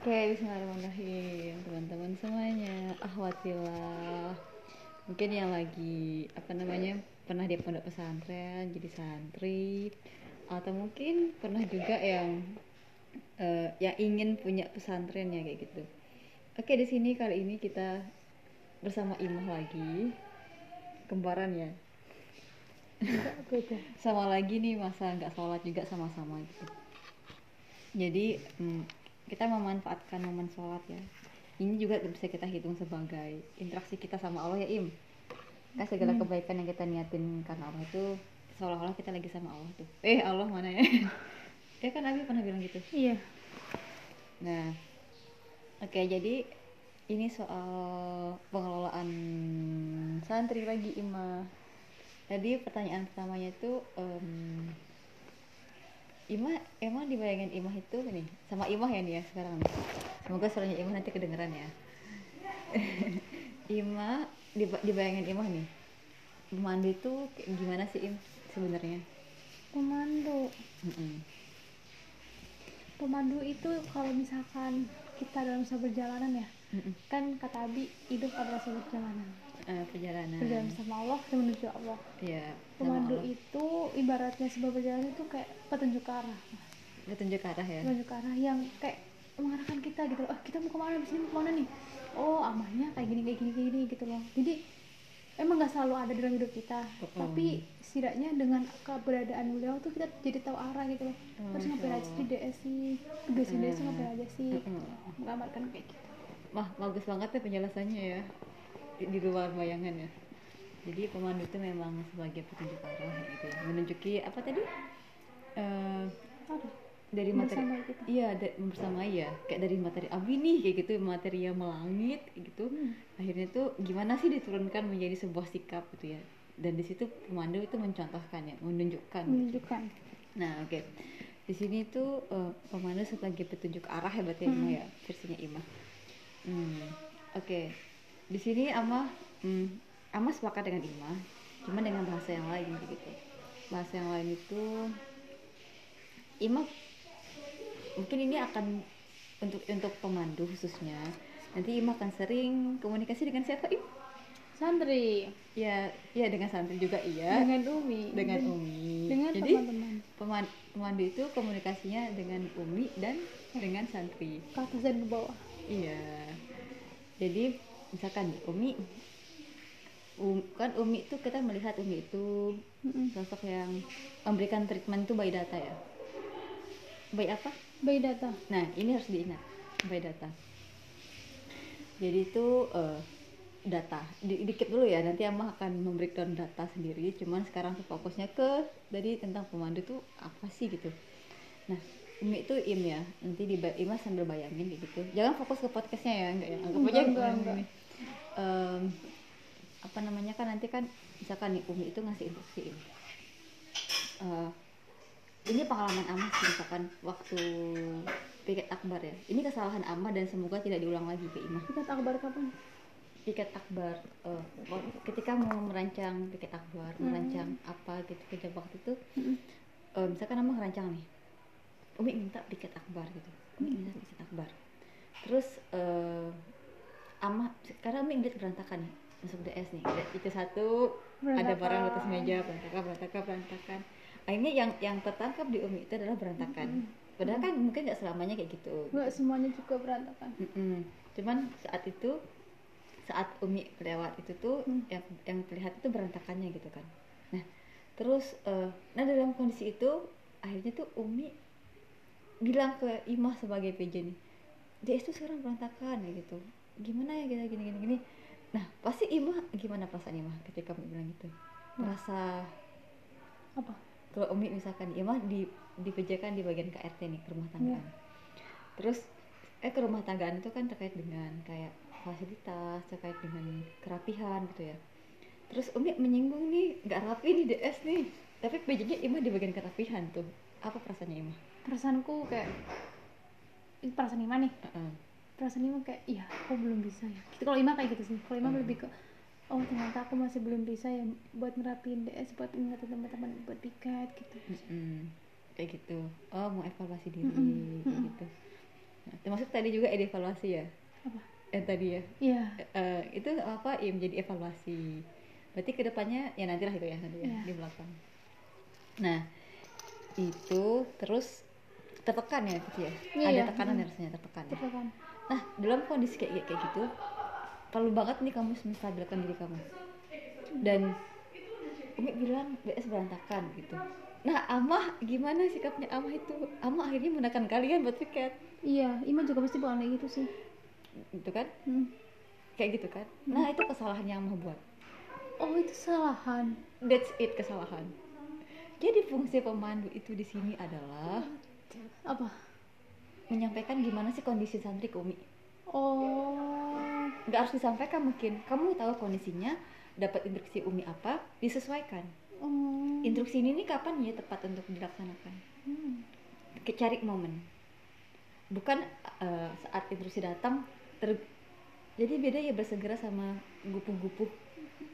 Oke, bismillahirrahmanirrahim teman-teman semuanya. Ahwatillah. Mungkin yang lagi, apa namanya Pernah di pondok pesantren, jadi santri Atau mungkin pernah juga yang eh, Yang ingin punya pesantren ya kayak gitu. Oke, di sini kali ini kita bersama Imah lagi. Kembaran ya. Sama lagi nih masa nggak sholat juga sama-sama gitu. Jadi mm, kita memanfaatkan momen sholat ya. Ini juga bisa kita hitung sebagai interaksi kita sama Allah ya Im. Kan segala Hmm. kebaikan yang kita niatin karena Allah itu seolah-olah kita lagi sama Allah tuh. Eh Allah mana ya? Ya kan Abi pernah bilang gitu. Iya. Nah, oke jadi ini soal pengelolaan santri lagi Ima. Jadi pertanyaan pertamanya itu em, Ima emang dibayangin Imah itu nih sama Imah ya nih ya sekarang nih. Semoga suaranya Imah nanti kedengeran ya. Ima diba- dibayangin Imah nih. Pemandu itu gimana sih Im sebenarnya? pemandu Mm-mm. pemandu itu kalau misalkan kita dalam sebuah perjalanan ya Mm-mm. kan kata Abi hidup adalah sebuah perjalanan Eh, perjalanan. perjalanan sama Allah dan menuju Allah Iya. sama pemandu Allah. itu ibaratnya sebuah perjalanan itu kayak petunjuk arah Petunjuk arah ya. petunjuk arah yang kayak mengarahkan kita gitu loh oh kita mau ke mana di sini mau ke mana nih oh amannya kayak gini kayak gini kayak gini gitu loh jadi emang nggak selalu ada dalam hidup kita Mm-mm. tapi setidaknya dengan keberadaan beliau tuh kita jadi tahu arah gitu loh terus ngapain aja sih Allah. DS sih di Mm. ngapain aja sih Mm-mm. menggambarkan kayak gitu Wah, bagus banget ya penjelasannya ya. Di, luar bayangan ya. Jadi pemandu itu memang sebagai petunjuk arah gitu ya. Menunjuki apa tadi? Eh, Aduh, dari materi bersama Iya, da- bersama ya. Kayak dari materi abi nih kayak gitu, materi yang melangit gitu. Hmm. Akhirnya tuh gimana sih diturunkan menjadi sebuah sikap gitu ya. Dan di situ pemandu itu mencontohkan ya, menunjukkan. gitu. menunjukkan Nah, oke. Di sini tuh eh, pemandu sebagai petunjuk arah ya berarti Hmm. Ya, versinya Ima. Hmm, oke. Di sini Ama hmm, Ama sepakat dengan Ima, cuma dengan bahasa yang lain gitu. Bahasa yang lain itu Ima mungkin ini akan untuk untuk pemandu khususnya. Nanti Ima akan sering komunikasi dengan siapa, Im? santri Ya, ya dengan santri juga iya. dengan Umi Dengan Umi. dengan Jadi teman-teman peman- pemandu itu komunikasinya dengan Umi dan dengan santri. ke atas dan ke bawah Iya. Jadi misalkan nih, Umi Um, kan Umi itu kita melihat Umi itu sosok yang memberikan treatment itu by data ya. By apa? by data Nah, ini harus diingat by data. Jadi itu eh, data. Di- dikit dulu ya, nanti Amah akan memberikan data sendiri. Cuman sekarang tuh fokusnya ke dari tentang pemandu itu apa sih gitu. Nah, Umi itu im ya. Nanti di Ima sambil bayangin gitu. Jangan fokus ke podcastnya ya, enggak ya. Anggap aja Enggak, enggak, kemarin enggak. Ini. Em, apa namanya kan nanti kan misalkan nih Umi itu ngasih instruksi Im. Eh, ini pengalaman sih misalkan waktu piket akbar ya ini kesalahan Amah dan semoga tidak diulang lagi ke Imah kita akbar kapan piket akbar wak- ketika mau merancang piket akbar Hmm. merancang apa gitu kerja waktu itu Mm-mm. eh, misalkan Amah ngerancang nih Umi minta piket akbar gitu Umi minta piket akbar terus eh, Amah karena Umi ngeliat berantakan nih masuk DS nih. Itu satu ada Berantakan. barang di atas meja berantakan berantakan berantakan. Akhirnya yang yang tertangkap di Umi itu adalah berantakan. Padahal kan mungkin nggak selamanya kayak gitu. Nggak semuanya juga berantakan. Mm-mm. cuman saat itu saat Umi lewat itu tuh Hmm. yang yang terlihat itu berantakannya gitu kan. Nah terus eh, nah dalam kondisi itu akhirnya tuh Umi bilang ke Imah sebagai PJ nih DS tuh sekarang berantakan ya gitu gimana ya kita gini gini gini. Nah pasti Imah gimana perasaan Imah ketika Umi bilang gitu? Merasa apa? kalau Umi misalkan Imah di di PJ kan di bagian KRT nih ke rumah tanggaan. Terus eh ke rumah tanggaan itu kan terkait dengan kayak fasilitas terkait dengan kerapihan gitu ya. Terus Umi menyinggung nih nggak rapi nih DS nih. Tapi PJ-nya Imah di bagian kerapihan tuh. Apa perasaannya Imah? Perasaanku kayak ini perasaan Ima nih. Heeh. Perasaan Ima kayak iya aku belum bisa ya gitu kalau Ima kayak gitu sih kalau Ima Hmm. lebih ke oh ternyata aku masih belum bisa ya buat ngerapin DS buat ingetin teman-teman buat piket gitu Mm-mm. kayak gitu oh mau evaluasi diri Mm-mm. gitu Nah, termasuk tadi juga ada evaluasi ya apa eh tadi ya iya Eh, itu apa ya menjadi evaluasi berarti ke depannya ya nantilah itu ya nanti ya, Iya. di belakang nah itu terus tertekan ya gitu ya Iya, ada iya. tekanan ya Hmm. rasanya tertekan ya. Nah dalam kondisi kayak kayak gitu perlu banget nih kamu menstabilkan diri kamu. Dan Umi bilang BS berantakan gitu. Nah Amah gimana sikapnya Amah itu? Amah akhirnya menekan kalian buat piket iya Ima juga pasti bakal kayak gitu sih. Gitu kan? Hmm. kayak gitu kan? Nah itu kesalahan yang Amah buat. Oh itu kesalahan. That's it kesalahan. Jadi fungsi pemandu itu di sini adalah apa menyampaikan gimana sih kondisi santri ke Umi. oh Nggak harus disampaikan mungkin. Kamu tahu kondisinya, dapat instruksi Umi apa, disesuaikan. oh Instruksi ini nih kapan ya tepat untuk dilaksanakan? Hmm. Cari momen. Bukan eh, saat instruksi datang ter- jadi beda ya bersegera sama gupuh-gupuh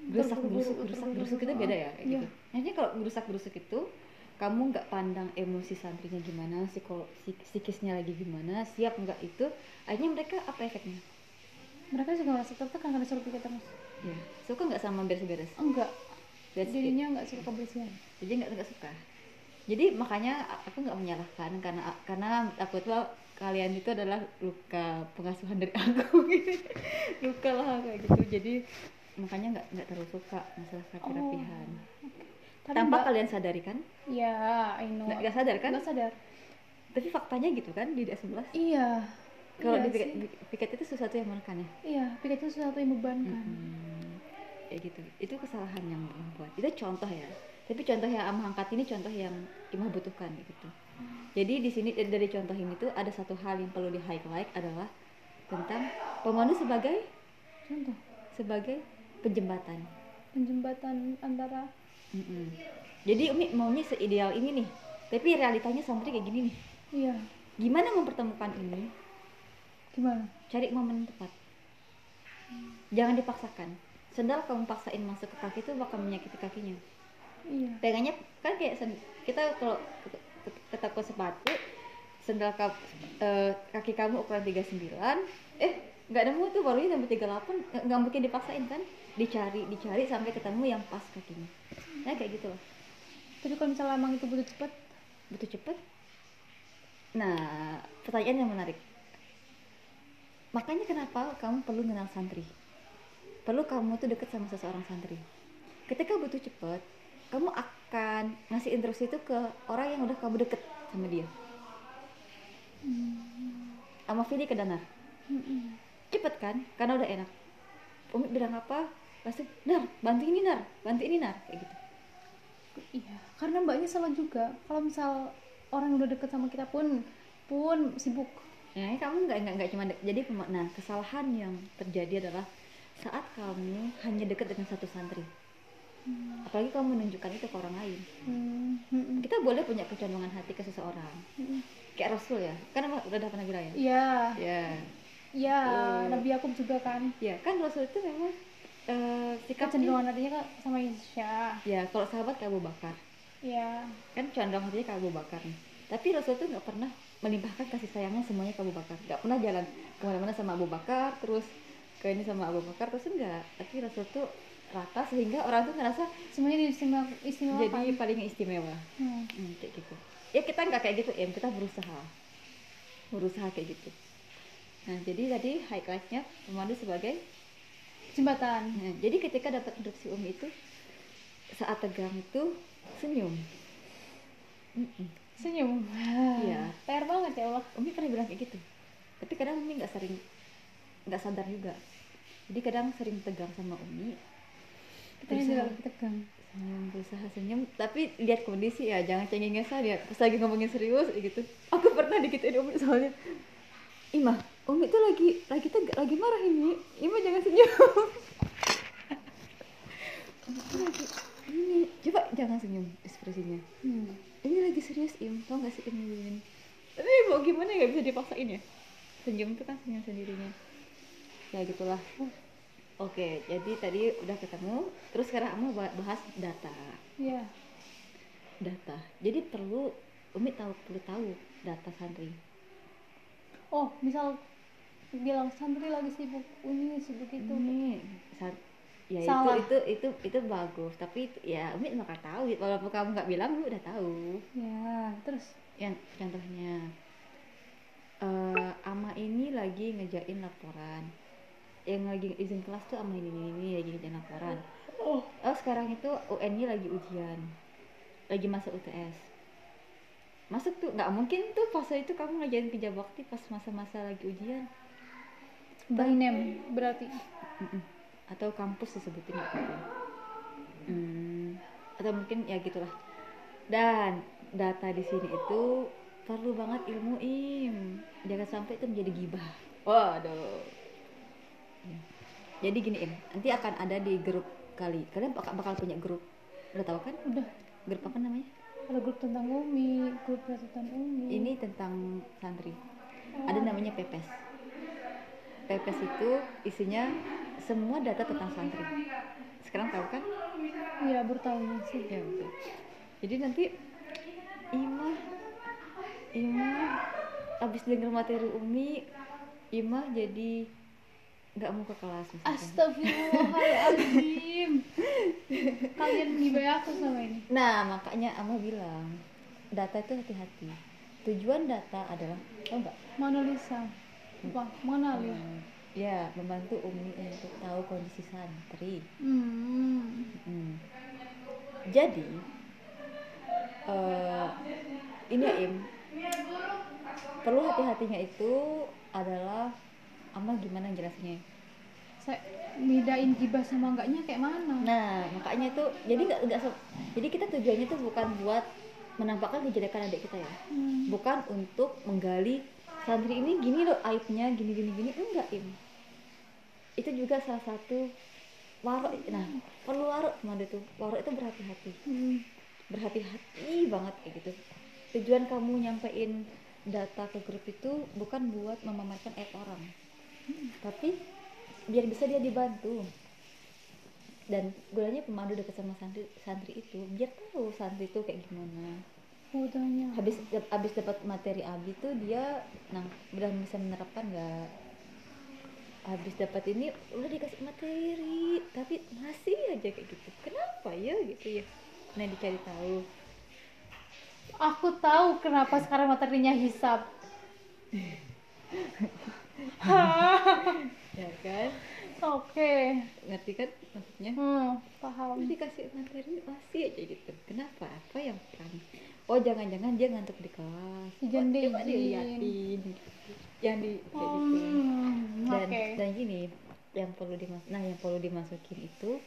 gerusak gerusuk Terburu-buru, gerusak terburu-buru. gerusuk itu beda ya kayak Iya. gitu. Akhirnya kalau gerusak gerusuk itu kamu nggak pandang emosi santrinya gimana, psikisnya lagi gimana, siap nggak itu, akhirnya mereka apa efeknya? mereka juga merasa tertekan karena suruh piket terus Ya, suka nggak sama beres-beres? enggak That's jadinya nggak suka kebersihan Jadi nggak nggak suka. Jadi makanya aku nggak menyalahkan karena karena aku tuh kalian itu adalah luka pengasuhan dari aku, luka lah kayak gitu. Jadi makanya nggak nggak terlalu suka masalah kerapihan. Tapi Tanpa Mbak- kalian sadari kan? ya I know Nggak nggak sadar kan? nggak sadar Tapi faktanya gitu kan di DS11. iya Kalau iya di piket, piket itu sesuatu yang menekan ya. iya piket itu sesuatu yang membebankan Hmm, kayak gitu. Itu kesalahan yang Imah buat. Itu contoh ya. Tapi contoh yang Amah angkat ini contoh yang Imah butuhkan gitu. Jadi di sini eh, dari contoh ini tuh ada satu hal yang perlu di highlight adalah tentang pemandu sebagai contoh sebagai penjembatan. penjembatan antara Mm-mm. Jadi Umi maunya seideal ini nih. Tapi realitanya santri kayak gini nih. iya Gimana mempertemukan ini? gimana Cari momen tepat. Jangan dipaksakan. Sendal kamu paksain masuk ke kaki itu bakal menyakiti kakinya. iya Pegangannya kan kayak sen- kita kalau ke- ke- ke toko sepatu sendal ka- eh, kaki kamu ukuran 39 eh nggak nemu tuh barunya nemu 38 nggak nggak mungkin dipaksain kan dicari dicari sampai ketemu yang pas kakinya nah kayak gitu loh. Tapi kalau misalnya emang itu butuh cepet butuh cepet. Nah pertanyaan yang menarik. Makanya kenapa kamu perlu kenal santri? Perlu kamu tuh deket sama seseorang santri. Ketika butuh cepet kamu akan ngasih instruksi itu ke orang yang udah kamu deket sama dia. Sama Vidi ke Danar Mm-mm. cepet kan? Karena udah enak. Umi bilang apa? Pasti Nar bantu ini Nar. Bantu ini Nar. Kayak gitu iya karena mbaknya salah juga kalau misal orang udah deket sama kita pun pun sibuk Nah, kamu nggak nggak nggak cuma de- jadi nah kesalahan yang terjadi adalah saat kamu hanya dekat dengan satu santri. Apalagi kamu menunjukkan itu ke orang lain. Hmm, mm-mm. Kita boleh punya kecondongan hati ke seseorang. Mm-mm. Kayak Rasul ya. Kan udah pernah bilang ya. iya Ya. iya Oh. Nabi Yakub juga kan Ya, kan Rasul itu memang eh sikapnya kecenderungan hatinya kan sama Isya ya kalau sahabat kayak Abu Bakar. iya Kan condong hatinya ke Abu Bakar nih. Tapi Rasul itu nggak pernah melimpahkan kasih sayangnya semuanya ke Abu Bakar. Nggak pernah jalan ke mana-mana sama Abu Bakar, terus ke ini sama Abu Bakar, terus enggak. Tapi Rasul tuh rata sehingga orang tuh ngerasa semuanya istimewa istimewa jadi paling istimewa hmm. Hmm, kayak gitu ya kita nggak kayak gitu em kita berusaha berusaha kayak gitu nah jadi tadi highlightnya pemandu sebagai jembatan. Nah, jadi ketika dapat instruksi umi itu saat tegang itu senyum. Mm-mm. senyum. Iya. PR banget ya Allah. Umi pernah bilang kayak gitu. Tapi kadang umi nggak sering nggak sadar juga. Jadi kadang sering tegang sama umi kita juga tegang. Senyum berusaha senyum. Tapi lihat kondisi ya jangan cengengesan ya pas lagi ngomongin serius gitu. Aku pernah digituin umi soalnya Ima umi tuh lagi lagi teg lagi marah ini. Ima jangan senyum. Umi tuh lagi ini coba jangan senyum ekspresinya. Hmm. ini lagi serius im. Tau gak sih ini tapi mau gimana nggak bisa dipaksain ya? Senyum itu kan senyum sendirinya. Ya gitulah. Oke jadi tadi udah ketemu terus sekarang kamu bahas data. Iya. Data. Jadi perlu umi tahu perlu tahu data santri oh misal bilang santri lagi sibuk. Ini sibuk itu. Ini sa- ya Salah. itu itu itu itu bagus. Tapi itu- ya Umi bakal tahu. Walaupun kamu nggak bilang Umi udah tahu. Ya terus? Yang contohnya eh ama ini lagi ngejain laporan. Yang lagi izin kelas tuh ama ini ini, ini lagi ngejain laporan. Oh. Oh sekarang itu UN-nya lagi ujian. Lagi masuk UTS masuk tuh nggak mungkin tuh fase itu kamu ngajarin kerja bakti pas masa-masa lagi ujian. By name berarti. Mm-mm. atau kampus disebutin. Hmm, atau mungkin ya gitulah. Dan data di sini itu perlu banget ilmu im. Jangan sampai itu menjadi gibah. Waduh. Ya. jadi gini im nanti akan ada di grup kali. Kalian bakal, bakal punya grup. Udah tahu kan? Udah grup apa namanya ada grup tentang umi. Ini tentang santri. Ada namanya pepes. Pepes itu isinya semua data tentang santri. Sekarang tahu kan? Iya bertahun sih. Ya betul jadi nanti Ima Ima abis denger materi Umi Ima jadi nggak mau ke kelas misalkan. Astagfirullahaladzim. Kalian mengibai aku sama ini. Nah makanya Ama bilang data itu hati-hati. Tujuan data adalah tau nggak? Mona Lisa. Apa? Mona Lisa. Hmm, ya membantu Umi untuk tahu kondisi santri. Hmm. Hmm. Jadi eh ini ya Im. Perlu hati-hatinya itu adalah ama gimana jelasnya Saya bedain gibah sama enggaknya kayak mana? Nah makanya itu jadi nggak nggak se- jadi kita tujuannya tuh bukan buat menampakkan kejelekan adik kita ya. Hmm. bukan untuk menggali santri ini gini loh aibnya gini gini gini. Enggak im. Itu juga salah satu warok. Nah perlu warok teman itu warok itu berhati-hati. Hmm. berhati-hati banget kayak gitu. Tujuan kamu nyampein data ke grup itu bukan buat memamerkan aib orang. Tapi biar bisa dia dibantu dan gunanya pemandu dekat sama santri santri itu. Biar tahu santri itu kayak gimana. Udahnya habis habis dapat materi abi tuh dia nah udah bisa menerapkan nggak? Habis dapat ini udah dikasih materi. Tapi masih aja kayak gitu. Kenapa ya gitu ya? Nah dicari tahu. Aku tahu kenapa sekarang materinya hisap. Ya kan Oke. Ngerti kan maksudnya? Hmm, Paham. Udah dikasih materi masih aja gitu. Kenapa? Apa yang kurang oh jangan-jangan dia ngantuk di kelas. Jangan oh, coba diliatin. Yang di kayak gitu Hmm, dan Oke. dan gini yang perlu dimas nah yang perlu dimasukin itu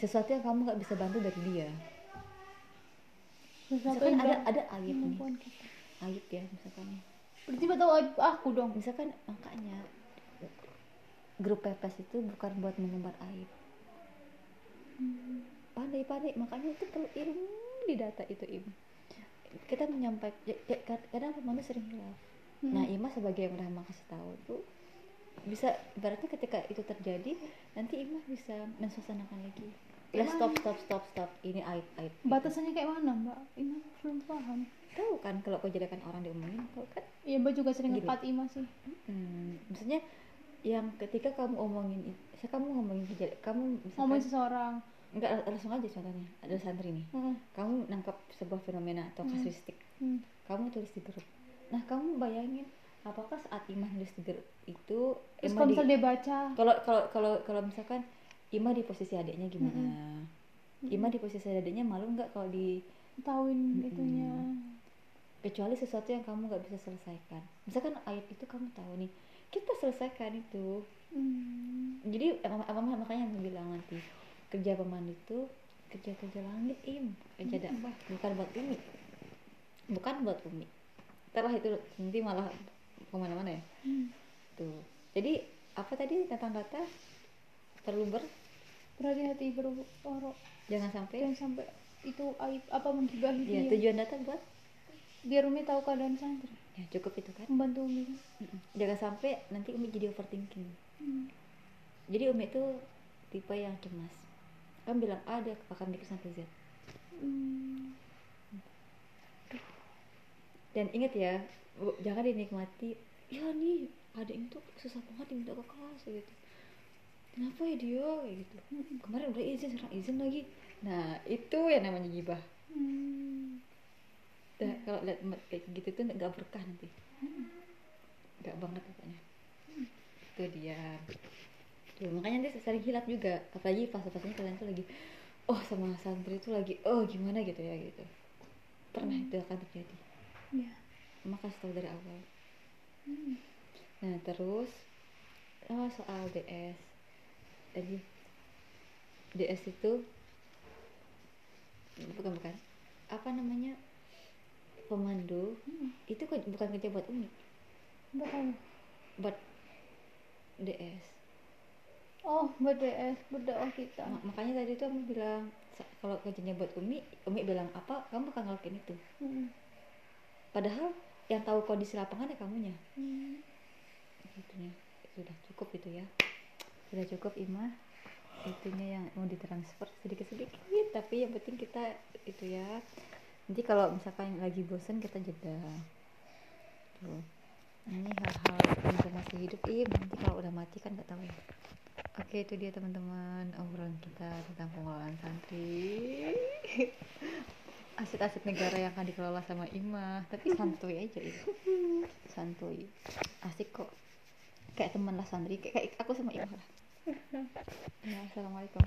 sesuatu yang kamu nggak bisa bantu dari dia. Misalkan ada ada nih. kemampuan kita. aib ya misalkan. Berarti tahu aku dong. Misalkan makanya grup pepes itu bukan buat mengumbar aib pandai-pandai makanya itu perlu ilmu di data itu im. Kita menyampaikan ya, ya, kad- kadang pemandu sering hilaf. Hmm. nah Ima sebagai yang udah kasih tahu tuh bisa ibaratnya ketika itu terjadi nanti Ima bisa mensuasanakan lagi. Ya stop stop stop stop ini aib aib. Batasannya kayak mana mbak? Ini belum paham. Tahu kan kalau kejelekan orang diomongin tahu kan? Iya mbak juga sering Gini. ngekat Ima sih. Hmm, maksudnya yang ketika kamu omongin saya kamu ngomongin kejelek kamu misalkan Ngomongin seseorang. Enggak langsung aja contohnya ada santri nih. Hmm. kamu nangkap sebuah fenomena atau Hmm. kasuistik. Hmm. kamu tulis di grup. Nah kamu bayangin apakah saat Imah nulis di grup itu Terus kalau di- dia baca? Kalau kalau kalau kalau misalkan Ima di posisi adiknya gimana? Ima di posisi adiknya malu nggak kalau di Tauin Mm-mm. itunya? Kecuali sesuatu yang kamu nggak bisa selesaikan. Misalkan ayat itu kamu tahu nih kita selesaikan itu. Hmm. jadi apa, apa makanya aku bilang nanti kerja pemandu itu kerja kerja langit im. Kerja dakwah bukan buat umi. Bukan buat umi. Ntar lah itu nanti malah ke mana-mana ya. Hmm. tuh. Jadi apa tadi tentang data? Perlu ber Berhati-hati berorok jangan sampai. Jangan sampai itu aib apa menggibahi ya? dia tujuan data buat? Biar Umi tahu keadaan santri ya cukup itu kan. Membantu Umi. Jangan sampai nanti umi jadi overthinking. Hmm. jadi umi itu tipe yang cemas. Kan bilang A dia akan mikir sampai Z. Hmm. dan ingat ya bu- jangan dinikmati ya nih adiknya tuh susah banget diminta ke kelas gitu. Kenapa ya dia? kayak gitu. Kemarin udah izin sekarang izin lagi. Nah itu yang namanya gibah. Hmm. Dah, kalau lihat kayak gitu tuh nggak berkah nanti. Nggak banget pokoknya. Itu dia. Tuh makanya nanti sering hilang juga. Apalagi fase-fasenya kalian tuh lagi oh sama santri tuh lagi oh gimana gitu ya gitu. Pernah itu akan terjadi. Iya. maka tahu dari awal. Hmm. nah terus oh soal DS tadi DS itu bukan bukan. Apa namanya pemandu Hmm. itu bukan kerja buat umi Betul. buat DS Oh, BDS, berdoa kita. Ma- makanya tadi tuh umi bilang "Sa- kalau kerjanya buat umi umi bilang apa kamu bakal ngelakuin itu Hmm. padahal yang tahu kondisi lapangan ya kamunya Hmm. itunya sudah cukup itu ya sudah cukup Ima itunya yang mau ditransfer sedikit sedikit tapi yang penting kita itu ya nanti kalau misalkan lagi bosan kita jeda. Tuh. Ini hal-hal informasi hidup. Im nanti kalau udah mati kan nggak tahu ya. Oke itu dia teman-teman obrolan kita tentang pengelolaan santri. Aset-aset negara yang akan dikelola sama Ima tapi santuy aja itu santuy. Asik kok. Kayak teman lah santri. Kayak, kayak aku sama Ima lah. Ya assalamualaikum